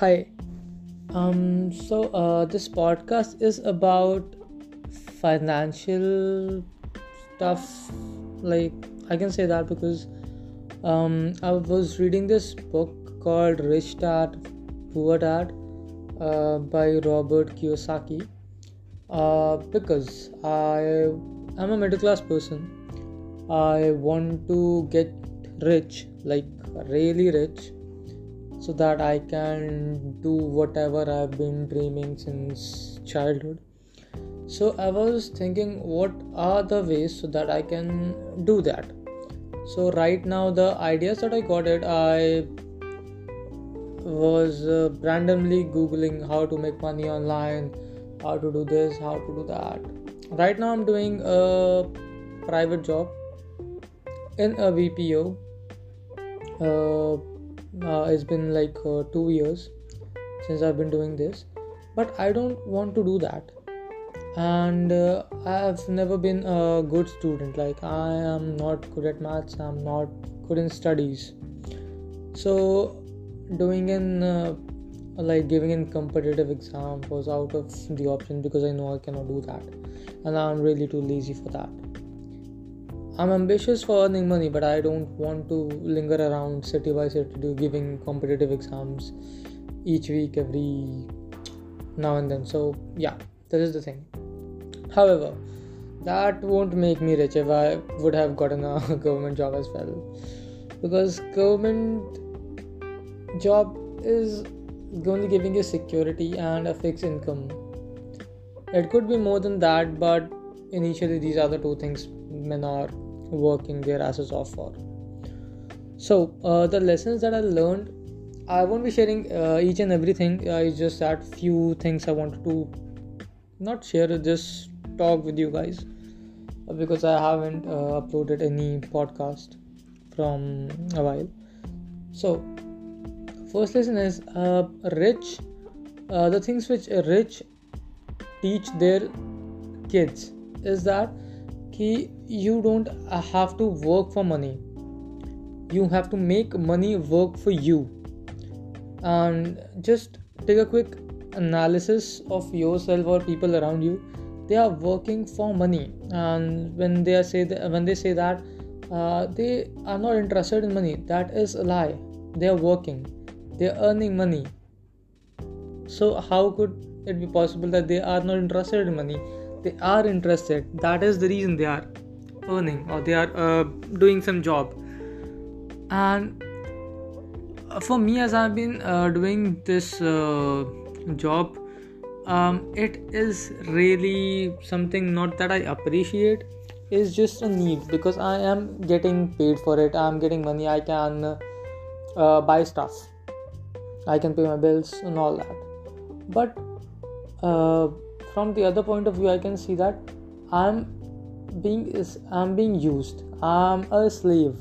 Hi. Um, so uh, this podcast is about financial stuff. Like I can say that because um, I was reading this book called Rich Dad Poor Dad uh, by Robert Kiyosaki. Uh, because I am a middle class person. I want to get rich, like really rich so that I can do whatever I've been dreaming since childhood. So I was thinking, what are the ways so that I can do that? So right now, the ideas that I got it, I was uh, randomly googling how to make money online, how to do this, how to do that. Right now, I'm doing a private job in a BPO. Uh, uh, it's been like uh, two years since I've been doing this, but I don't want to do that. And uh, I've never been a good student. Like I am not good at maths. I'm not good in studies. So doing in uh, like giving in competitive exam was out of the option because I know I cannot do that, and I'm really too lazy for that. I'm ambitious for earning money, but I don't want to linger around city by city giving competitive exams each week, every now and then. So, yeah, that is the thing. However, that won't make me rich if I would have gotten a government job as well. Because government job is only giving you security and a fixed income. It could be more than that, but initially these are the two things men are working their asses off for. So, uh, the lessons that I learned, I won't be sharing uh, each and everything. I just that few things I wanted to not share, just talk with you guys uh, because I haven't uh, uploaded any podcast from a while. So, first lesson is uh, rich. the things which rich teach their kids is that कि you don't have to work for money. You have to make money work for you. And just take a quick analysis of yourself or people around you. They are working for money. And when they say that, when they say that uh, they are not interested in money that is a lie. They are working. They are earning money. So how could it be possible that they are not interested in money? They are interested. That is the reason they are earning or they are uh, doing some job. And for me as i've been uh, doing this uh, job um, it is really something not that i appreciate. Is just a need because i am getting paid for it. I'm getting money. I can uh, buy stuff. I can pay my bills and all that. But uh, from the other point of view i can see that i'm being is i'm being used. I'm a slave.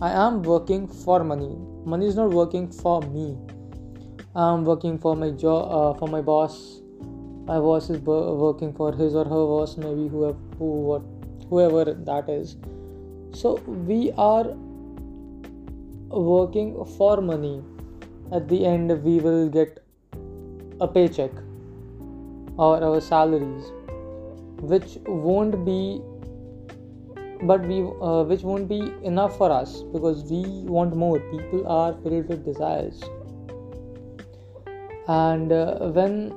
I am working for money. Money is not working for me. I'm working for my job uh, for my boss. My boss is working for his or her boss maybe whoever who what whoever that is. So we are working for money. At the end we will get a paycheck or our salaries which won't be but we uh, which won't be enough for us because we want more. People are filled with desires. And uh, when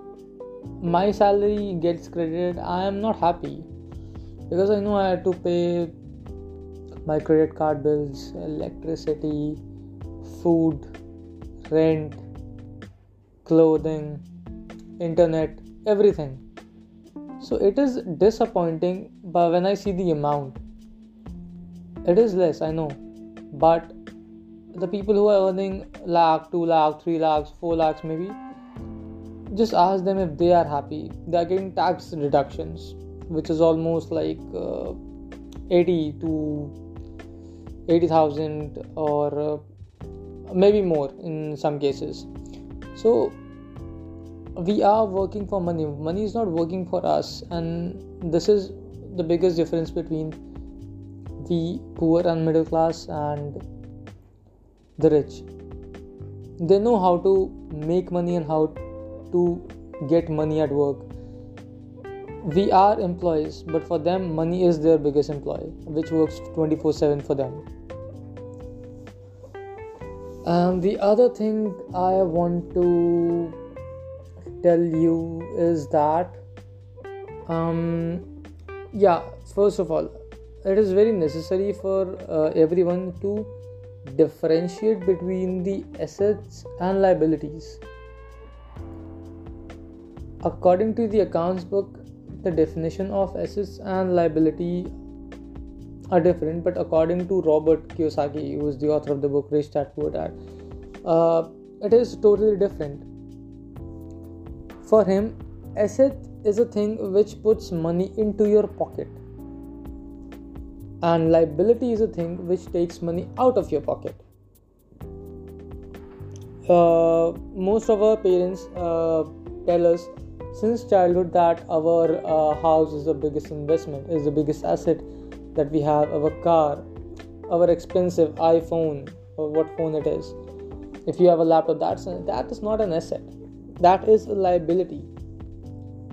my salary gets credited i am not happy. Because i know i have to pay my credit card bills electricity food rent clothing internet everything. So it is disappointing but when i see the amount it is less i know. But the people who are earning lakh 2 lakh 3 lakhs 4 lakhs maybe just ask them if they are happy. They are getting tax reductions which is almost like uh, 80 to 80000 or uh, maybe more in some cases. So we are working for money. Money is not working for us and this is the biggest difference between the poor and middle class and the rich. They know how to make money and how to get money at work. We are employees but for them money is their biggest employee which works 24 7 for them. And the other thing i want to tell you is that um, yeah first of all it is very necessary for uh, everyone to differentiate between the assets and liabilities according to the accounts book the definition of assets and liability are different, but according to Robert Kiyosaki, who is the author of the book Rich Dad Poor Dad, uh, it is totally different. For him, asset is a thing which puts money into your pocket, and liability is a thing which takes money out of your pocket. Uh, most of our parents uh, tell us since childhood that our uh, house is the biggest investment is the biggest asset that we have our car our expensive iphone or what phone it is. If you have a laptop that's that is not an asset. That is a liability.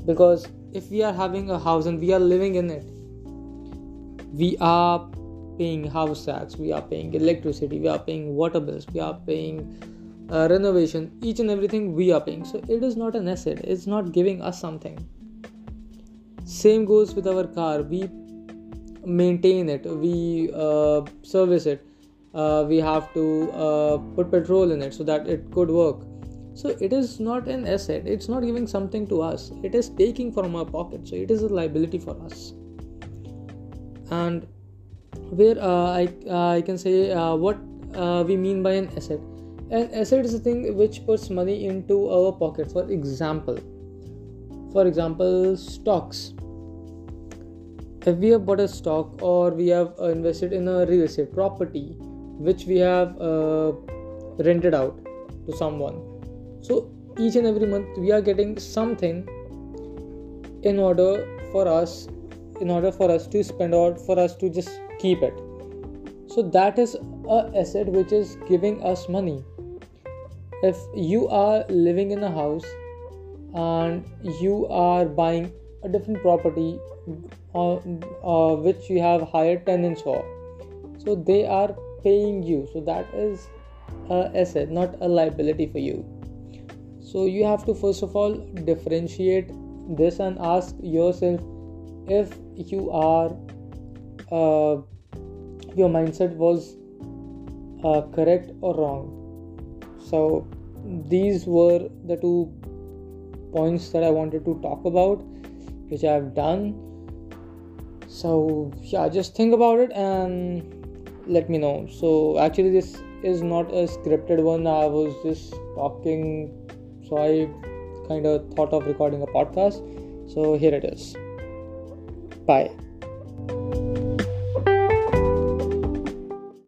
Because if we are having a house and we are living in it we are paying house tax we are paying electricity we are paying water bills we are paying uh, renovation each and everything we are paying. So it is not an asset it's not giving us something. Same goes with our car we maintain it we uh, service it uh, we have to uh, put petrol in it so that it could work. So it is not an asset it's not giving something to us it is taking from our pocket so it is a liability for us and where uh, I, I can say uh, what we mean by an asset. An asset is a thing which puts money into our pocket. For example for example stocks. If we have bought a stock or we have uh, invested in a real estate property which we have uh, rented out to someone. So each and every month we are getting something in order for us in order for us to spend or for us to just keep it. So that is a asset which is giving us money. If you are living in a house and you are buying a different property uh, uh, which you have hired tenants for so they are paying you. So that is a asset not a liability for you. So you have to first of all differentiate this and ask yourself if you are uh, your mindset was uh, correct or wrong. So these were the two points that i wanted to talk about which i've done. So yeah just think about it and let me know. So actually this is not a scripted one. I was just talking so i kind of thought of recording a podcast. So here it is Bye.